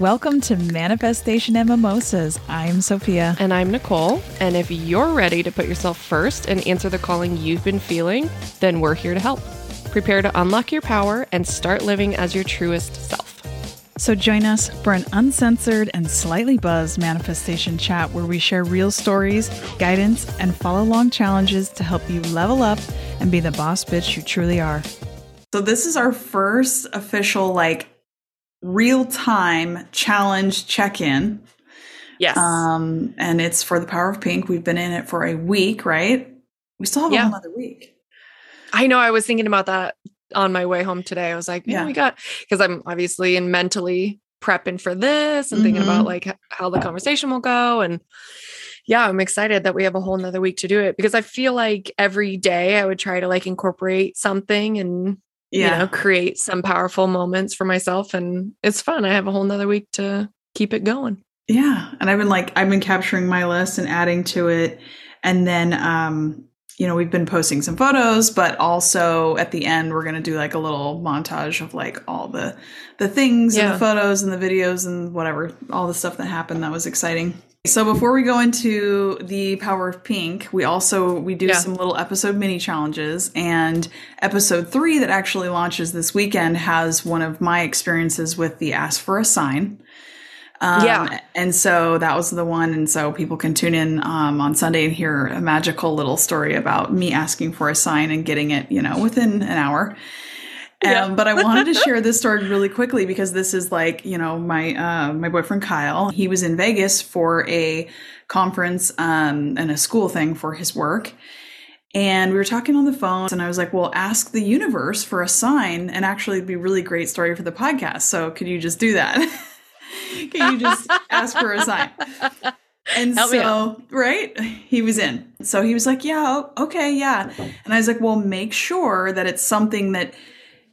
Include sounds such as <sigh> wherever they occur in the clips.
Welcome to Manifestation and Mimosas. I'm Sophia. And I'm Nicole. And if you're ready to put yourself first and answer the calling you've been feeling, then we're here to help. Prepare to unlock your power and start living as your truest self. So join us for an uncensored and slightly buzzed manifestation chat where we share real stories, guidance, and follow along challenges to help you level up and be the boss bitch you truly are. So this is our first official like real time challenge check in. Yes. Um, and it's for the Power of Pink. We've been in it for a week, right? We still have Yeah. another week. I know I was thinking about that on my way home today. I was like, yeah, we got, because I'm obviously in mentally prepping for this and thinking Mhm. about like how the conversation will go. And yeah, I'm excited that we have a whole nother week to do it because I feel like every day I would try to like incorporate something and Yeah. you know, create some powerful moments for myself. And it's fun. I have a whole nother week to keep it going. Yeah. And I've been like, I've been capturing my list and adding to it. And then, um, you know, we've been posting some photos, but also at the end, we're going to do like a little montage of like all the, the things and the photos and the videos and whatever, all the stuff that happened. That was exciting. So before we go into the power of pink, we also, we do Yeah. some little episode mini challenges and episode three that actually launches this weekend has one of my experiences with the ask for a sign. Um, Yeah. And so that was the one. And so people can tune in um, on Sunday and hear a magical little story about me asking for a sign and getting it, you know, within an hour. Yeah. Um, but I wanted to <laughs> share this story really quickly because this is like, you know, my uh, my boyfriend Kyle. He was in Vegas for a conference um, and a school thing for his work. And we were talking on the phone, and I was like, "Well, ask the universe for a sign, and actually, it'd be a really great story for the podcast. So, could you just do that? <laughs> Can you just ask for a sign?" And Help so, right, he was in. So he was like, "Yeah, okay, yeah." And I was like, "Well, make sure that it's something that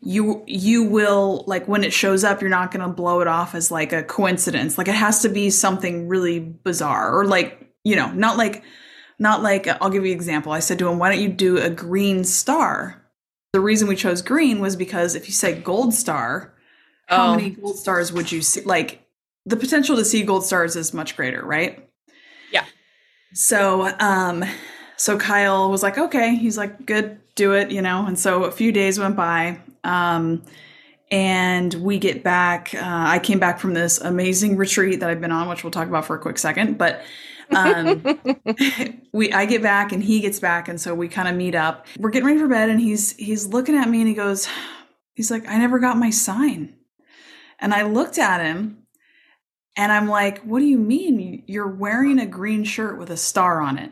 you you will like when it shows up. You're not going to blow it off as like a coincidence. Like it has to be something really bizarre, or like you know, not like." Not like, I'll give you an example. I said to him, why don't you do a green star? The reason we chose green was because if you say gold star, how Oh. many gold stars would you see? Like, the potential to see gold stars is much greater, right? Yeah. So, um, so Kyle was like, okay, he's like, good, do it, you know. And so a few days went by, um, and we get back. Uh, I came back from this amazing retreat that I've been on, which we'll talk about for a quick second, but. Um, <laughs> we I get back and he gets back and so we kind of meet up. We're getting ready for bed and he's he's looking at me and he goes he's like I never got my sign. And I looked at him and I'm like, "What do you mean you're wearing a green shirt with a star on it?"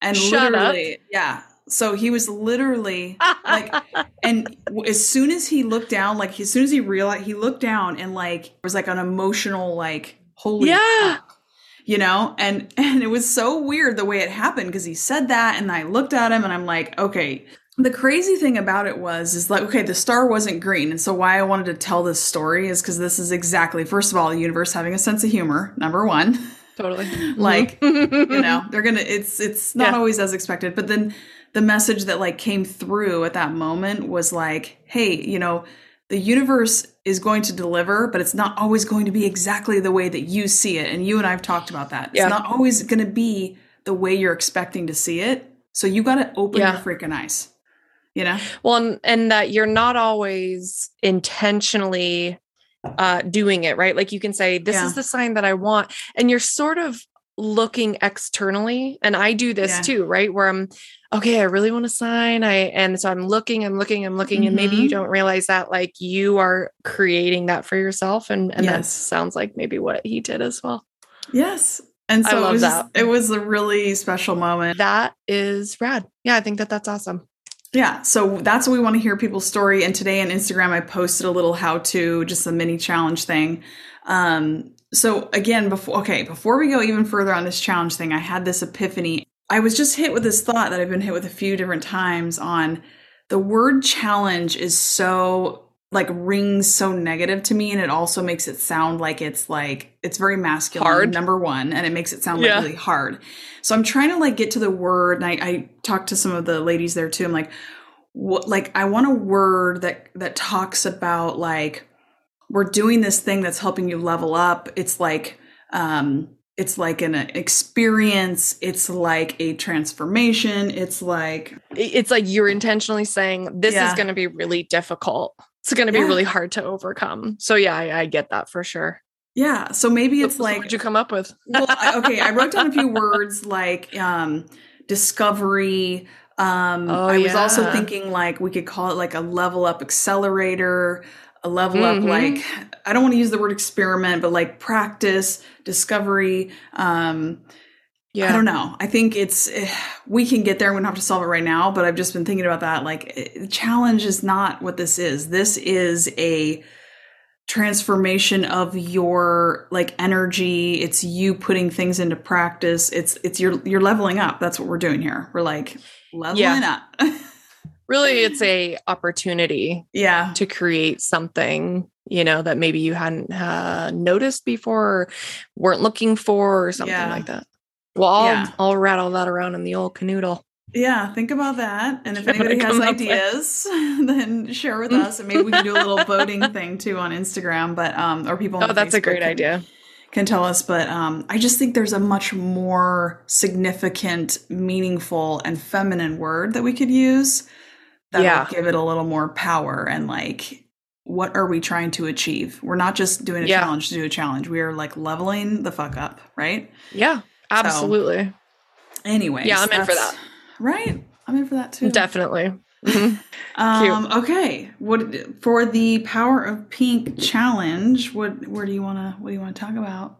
And Shut up. literally, yeah. So he was literally like <laughs> and as soon as he looked down, like as soon as he realized he looked down and like it was like an emotional like holy Yeah. fuck, you know and <laughs> and it was so weird the way it happened because he said that and i looked at him and i'm like okay the crazy thing about it was is like okay the star wasn't green and so why i wanted to tell this story is because this is exactly first of all the universe having a sense of humor number one totally. <laughs> like mm-hmm. you know they're gonna it's it's not Yeah. always as expected but then the message that like came through at that moment was like hey you know the universe is going to deliver but it's not always going to be exactly the way that you see it and you and i've talked about that Yeah. it's not always going to be the way you're expecting to see it so you got to open Yeah. your freaking eyes you know Well, and, and that you're not always intentionally uh, doing it, right? Like you can say, this Yeah. is the sign that I want. And you're sort of looking externally. And I do this Yeah. too, right? Where I'm, okay, I really want to sign. I, and so I'm looking, I'm looking, I'm looking. And maybe you Mhm. don't realize that like you are creating that for yourself. And, and that sounds like maybe what he did as well. yes and I so love it was that. it was a really special moment That is rad. Yeah, I think that that's awesome. Yeah, so that's what we want to hear people's story. And today on Instagram, I posted a little how to, just a mini challenge thing. Um, so again, before okay, before we go even further on this challenge thing, I had this epiphany. I was just hit with this thought that I've been hit with a few different times on the word challenge is so like rings so negative to me and it also makes it sound like it's like it's very masculine Hard. number one and it makes it sound Yeah. like really hard so i'm trying to like get to the word and i, I talked to some of the ladies there too i'm like what like i want a word that that talks about like we're doing this thing that's helping you level up. It's like um it's like an experience it's like a transformation it's like it's like you're intentionally saying this Yeah. is going to be really difficult it's going to be Yeah. really hard to overcome so yeah I, I get that for sure yeah so maybe it's So like what'd you come up with <laughs> well, I, okay, I wrote down a few words like um, discovery. Um, Oh, I was also thinking like we could call it like a level up accelerator, a level up Mhm. like I don't want to use the word experiment, but like practice, discovery. Um, yeah I don't know. I think it's eh, we can get there. We don't have to solve it right now, but I've just been thinking about that. Like, eh, the challenge is not what this is. This is a transformation of your like energy. It's you putting things into practice. It's it's you're you're leveling up. That's what we're doing here. We're like leveling up. <laughs> really it's a opportunity yeah. to create something you know that maybe you hadn't uh, noticed before or weren't looking for or something Yeah. like that well I'll, Yeah. I'll rattle that around in the old canoodle Yeah, think about that. And if <laughs> anybody has up with. ideas, <laughs> then share with us. And maybe we can do a little <laughs> voting thing too on Instagram, but um or people on oh that's a great can- idea can tell us, but um, I just think there's a much more significant, meaningful, and feminine word that we could use that Yeah. give it a little more power and like, what are we trying to achieve? We're not just doing a Yeah. challenge to do a challenge. We are like leveling the fuck up, right? yeah absolutely Anyway, Yeah, I'm in for that. Right, I'm in for that too. definitely <laughs> Mhm. Um, okay, what for the Power of Pink challenge? What where do you want to what do you want to talk about?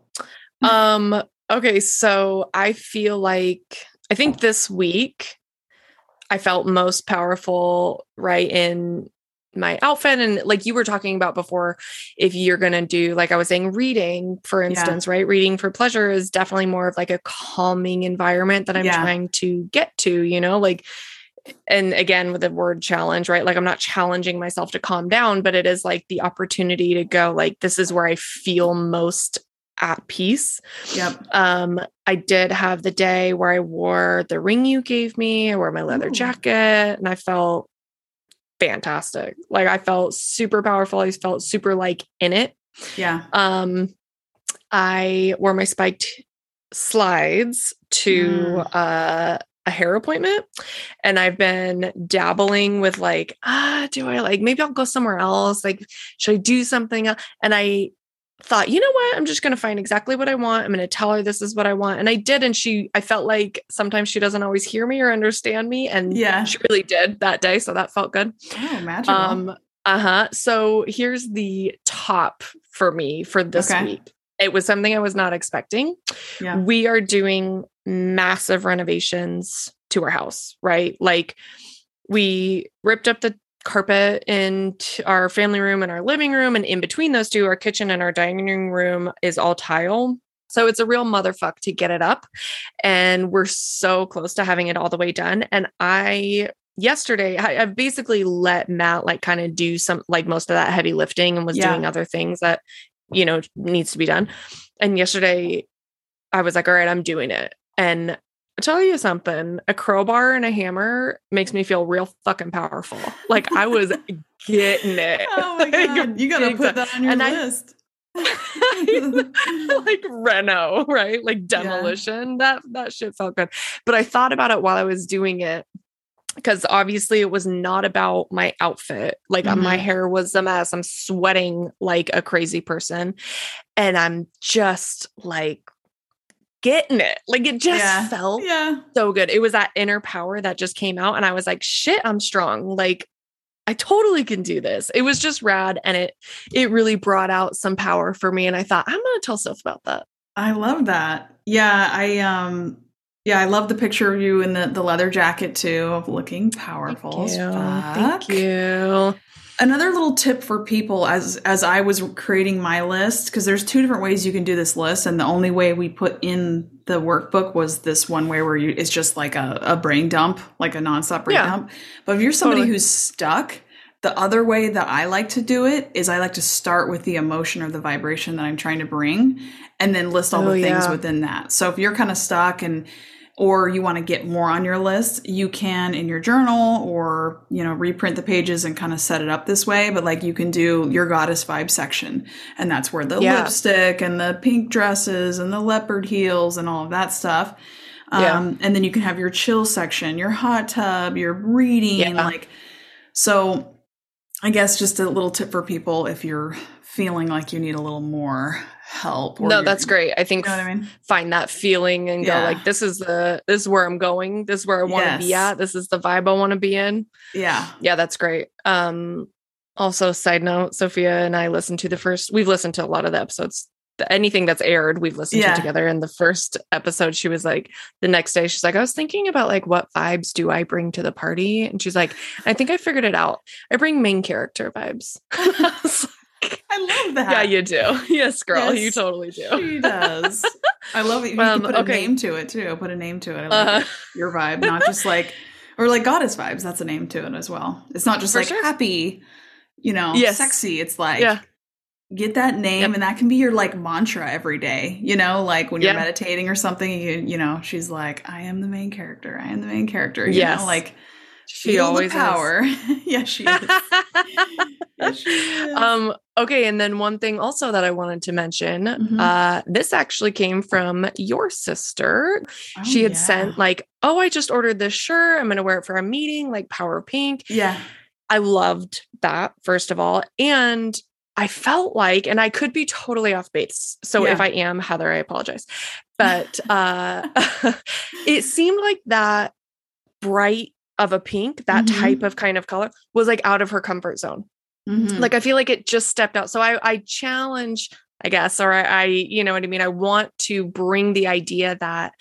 Um, okay, so I feel like I think this week I felt most powerful right in my outfit and like you were talking about before if you're going to do like I was saying reading for Yeah. instance, right? Reading for pleasure is definitely more of like a calming environment that I'm Yeah. trying to get to, you know, like and again with the word challenge right like i'm not challenging myself to calm down but it is like the opportunity to go like this is where i feel most at peace Yep. um i did have the day where i wore the ring you gave me i wore my leather Ooh. jacket and i felt fantastic like i felt super powerful i felt super like in it Yeah. um i wore my spiked slides to Mm. uh a hair appointment and i've been dabbling with like ah do i like maybe i'll go somewhere else like should i do something else? and i thought you know what i'm just going to find exactly what i want i'm going to tell her this is what i want and i did and she i felt like sometimes she doesn't always hear me or understand me and Yeah. she really did that day so that felt good Oh, magical. um uh-huh so here's the top for me for this Okay. week it was something i was not expecting yeah. we are doing massive renovations to our house right like we ripped up the carpet in our family room and our living room and in between those two our kitchen and our dining room is all tile. So it's a real motherfuck to get it up and we're so close to having it all the way done. And i yesterday I, basically let matt like kind of do some like most of that heavy lifting and was Yeah. doing other things that you know needs to be done. And yesterday i was like all right i'm doing it. And I'll tell you something a crowbar and a hammer makes me feel real fucking powerful. Like i was <laughs> getting it. Oh my <laughs> god, you gotta put that on your And I- list. <laughs> like reno right? Like demolition. That that shit felt good. But i thought about it while i was doing it because obviously it was not about my outfit. Like uh, my Mhm. hair was a mess. I'm sweating like a crazy person. And i'm just like getting it like it just Yeah. felt yeah. so good it was that inner power that just came out and i was like shit i'm strong like I totally can do this. It was just rad and it it really brought out some power for me and I thought I'm going to tell Soph about that. I love that. Yeah, I um yeah, I love the picture of you in the, the leather jacket too, of looking powerful. as Thank you. Another little tip for people as as I was creating my list, because there's two different ways you can do this list, and the only way we put in the workbook was this one way where you it's just like a, a brain dump, like a nonstop brain Yeah. dump. But if you're somebody Totally. who's stuck, the other way that I like to do it is I like to start with the emotion or the vibration that I'm trying to bring and then list all Oh, the things yeah. within that. So if you're kind of stuck and or you want to get more on your list, you can in your journal or, you know, reprint the pages and kind of set it up this way. But like you can do your goddess vibe section. And that's where the Yeah. lipstick and the pink dresses and the leopard heels and all of that stuff. Um, Yeah. And then you can have your chill section, your hot tub, your reading. Yeah. Like, so I guess just a little tip for people if you're feeling like you need a little more help. no that's great i You think know what I mean? find that feeling and Yeah. go like this is the this is where i'm going this is where i want to be at this is the vibe i want to be in Yeah. yeah that's great um also side note sophia and i listened to the first we've listened to a lot of the episodes anything that's aired we've listened Yeah. to together in the first episode she was like the next day she's like i was thinking about like what vibes do i bring to the party and she's like i think i figured it out i bring main character vibes <laughs> I was like, I love that. yeah you do <laughs> yes girl you totally do She does. I love it. You Um, can put okay. a name to it too. Put a name to it. I like uh, it. your vibe, not just <laughs> like or like goddess vibes. That's a name to it as well. It's not just For like sure. happy, you know, Yes. sexy. It's like yeah get that name Yep. and that can be your like mantra every day. You know, like when you're Yeah. meditating or something, you you know, she's like, I am the main character. I am the main character. You Yes. know, like she always power. <laughs> yeah, she is. Yes, she is. um okay and then one thing also that i wanted to mention Mhm. uh this actually came from your sister Oh, she had yeah. sent like oh i just ordered this shirt i'm going to wear it for a meeting like power pink Yeah. i loved that first of all and i felt like and i could be totally off base so Yeah. if i am heather i apologize <laughs> but uh <laughs> it seemed like that bright of a pink that Mhm. type of kind of color was like out of her comfort zone Mhm. like i feel like it just stepped out so i i challenge i guess or I, I you know what i mean i want to bring the idea that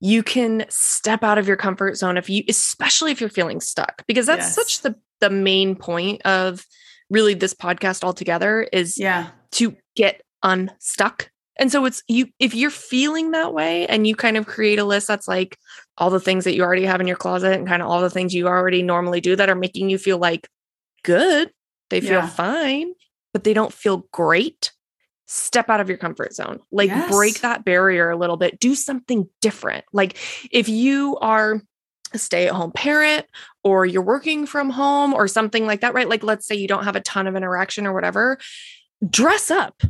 you can step out of your comfort zone if you especially if you're feeling stuck because that's Yes. such the the main point of really this podcast altogether is yeah. to get unstuck and so it's you if you're feeling that way and you kind of create a list that's like all the things that you already have in your closet and kind of all the things you already normally do that are making you feel like good they feel Yeah. fine but they don't feel great step out of your comfort zone. Like break that barrier a little bit. Do something different. Like if you are a stay-at-home parent or you're working from home or something like that right? Like let's say you don't have a ton of interaction or whatever dress up.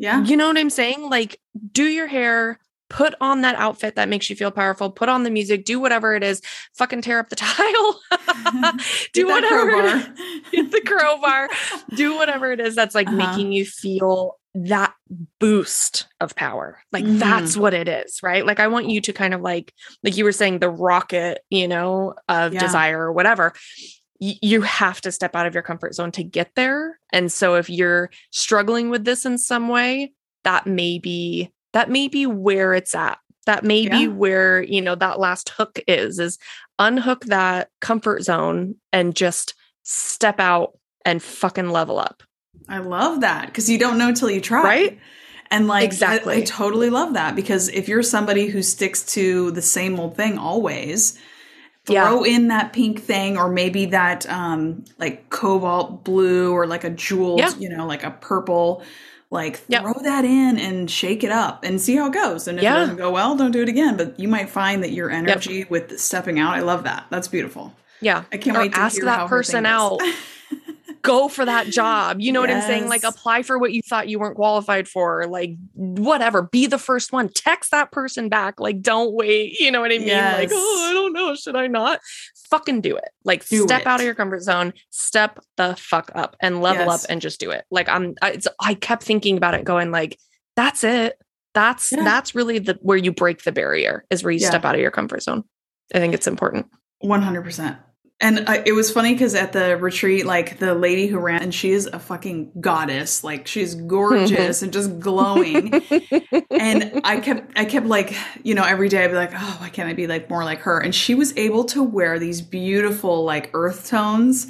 Yeah. you know what i'm saying? Like do your hair put on that outfit that makes you feel powerful put on the music do whatever it is fucking tear up the <laughs> tile <laughs> do whatever crowbar. Get the crowbar do whatever it is that's like Uh-huh. making you feel that boost of power like Mhm. that's what it is right like i want you to kind of like like you were saying the rocket you know of Yeah. desire or whatever you have to step out of your comfort zone to get there and so if you're struggling with this in some way that may be that may be where it's at that may be where you know that last hook is is unhook that comfort zone and just step out and fucking level up I love that because you don't know till you try. Right? And like, I- I, totally love that because if you're somebody who sticks to the same old thing always, Yeah. throw in that pink thing or maybe that um like cobalt blue or like a jewel Yeah. you know, like a purple. Like Yep. throw that in and shake it up and see how it goes. And if Yeah. it doesn't go well, don't do it again. But you might find that your energy with stepping out, I love that. That's beautiful. yeah. I can't Or wait to ask hear that person out. <laughs> Go for that job. You know what i'm saying? Like apply for what you thought you weren't qualified for. Like whatever. Be the first one. Text that person back. Like don't wait. You know what i mean? Like oh i don't know. Should i not fucking do it like Do step out of your comfort zone step the fuck up and level Yes. up and just do it like i'm I, it's, I kept thinking about it going like that's it that's Yeah. that's really the where you break the barrier is where you Yeah. step out of your comfort zone i think it's important One hundred percent. And I, it was funny because at the retreat, like the lady who ran, and she is a fucking goddess. Like she's gorgeous and just glowing. <laughs> and I kept, I kept like, you know, every day I'd be like, oh, why can't I be like more like her? And she was able to wear these beautiful like earth tones.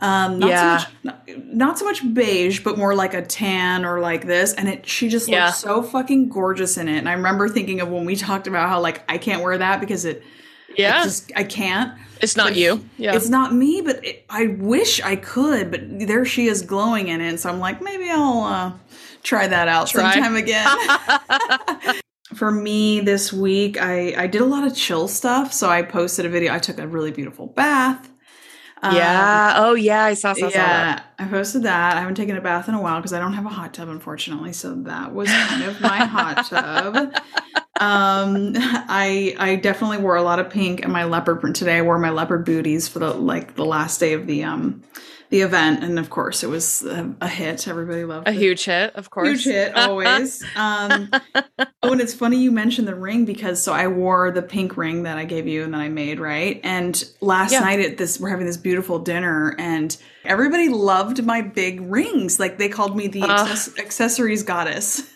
Um, not Yeah. so much, not, not so much beige, but more like a tan or like this. And it, she just Yeah. looked so fucking gorgeous in it. And I remember thinking of when we talked about how like I can't wear that because it, I yeah just I can't. it's not but you yeah It's not me, but it, I wish I could. But there she is glowing in it. So I'm like, maybe I'll uh, try that out Try. sometime again. <laughs> <laughs> for me this week, I I did a lot of chill stuff. So I posted a video. I took a really beautiful bath. Um, yeah. Oh, yeah. I saw, saw, saw yeah, that. I posted that. I haven't taken a bath in a while because I don't have a hot tub, unfortunately. So that was kind of my hot tub. Um, <laughs> I I definitely wore a lot of pink and my leopard print today. I wore my leopard booties for the like the last day of the um the event, and of course it was a, a hit. Everybody loved A it. huge hit, of course. Huge hit <laughs> always. um, <laughs> oh, and it's funny you mentioned the ring because so I wore the pink ring that I gave you and that I made right. And last Yeah. night at this, we're having this beautiful dinner, and everybody loved my big rings. Like they called me the Ugh. access- accessories goddess.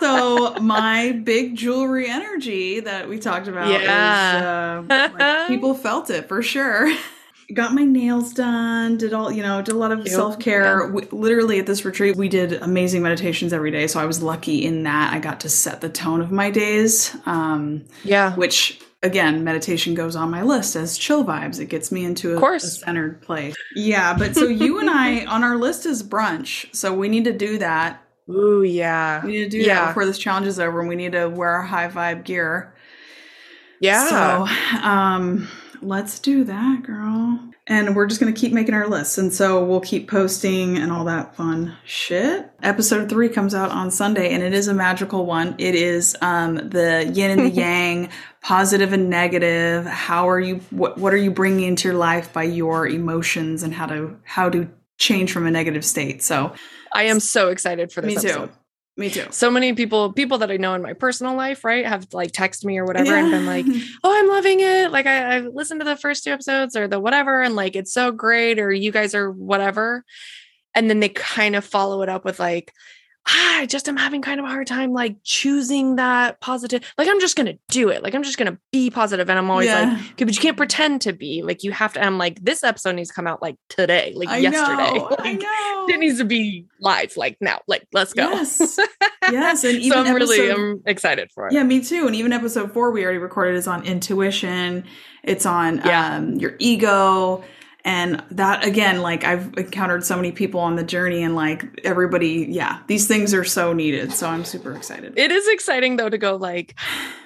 So my big jewelry energy that we talked about Yeah. is, uh, like, people <laughs> felt it for sure. <laughs> Got my nails done did all you know did a lot of self-care. We, literally at this retreat we did amazing meditations every day so i was lucky in that i got to set the tone of my days um, yeah. which again meditation goes on my list as chill vibes. It gets me into a, a centered place. Yeah but so you and i <laughs> on our list is brunch so we need to do that Ooh, yeah. we need to do Yeah. that before this challenge is over and we need to wear our high vibe gear. Yeah. so um let's do that girl. And we're just gonna keep making our lists. And so we'll keep posting and all that fun shit. Episode three comes out on sunday and it is a magical one. It is um the yin and the <laughs> yang positive and negative. How are you what, what are you bringing into your life by your emotions and how to how to change from a negative state? So I am so excited for this me too episode. me too So many people, people that I know in my personal life, right, have like texted me or whatever and been like, oh, I'm loving it. Like I, I've listened to the first two episodes or the whatever, and like it's so great, or you guys are whatever. And then they kind of follow it up with like, I just am having kind of a hard time like choosing that positive. Like I'm just gonna do it. Like I'm just gonna be positive. And I'm always like, okay, but you can't pretend to be. Like you have to. I'm like, this episode needs to come out like today, like I yesterday. know, <laughs> I know. It needs to be live, like now. Like let's go. Yes. <laughs> yes. And even so I'm really I'm excited for it. Yeah, me too. And even episode four we already recorded is on intuition. It's on Yeah. um, your ego. And that again, like I've encountered so many people on the journey and like everybody, yeah, these things are so needed. So I'm super excited. It is exciting though to go like,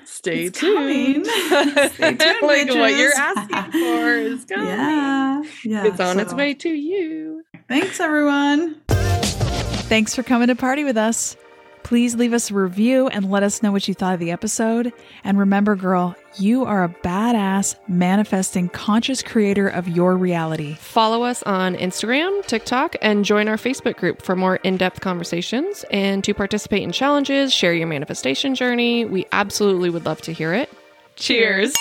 stay It's tuned. <laughs> Stay tuned, like what you're asking for is <laughs> coming. yeah. Yeah. It's on its way to you. Thanks everyone. Thanks for coming to party with us. Please leave us a review and let us know what you thought of the episode. And remember, girl, you are a badass, manifesting, conscious creator of your reality. Follow us on Instagram, TikTok, and join our Facebook group for more in depth conversations and to participate in challenges, share your manifestation journey. We absolutely would love to hear it. Cheers.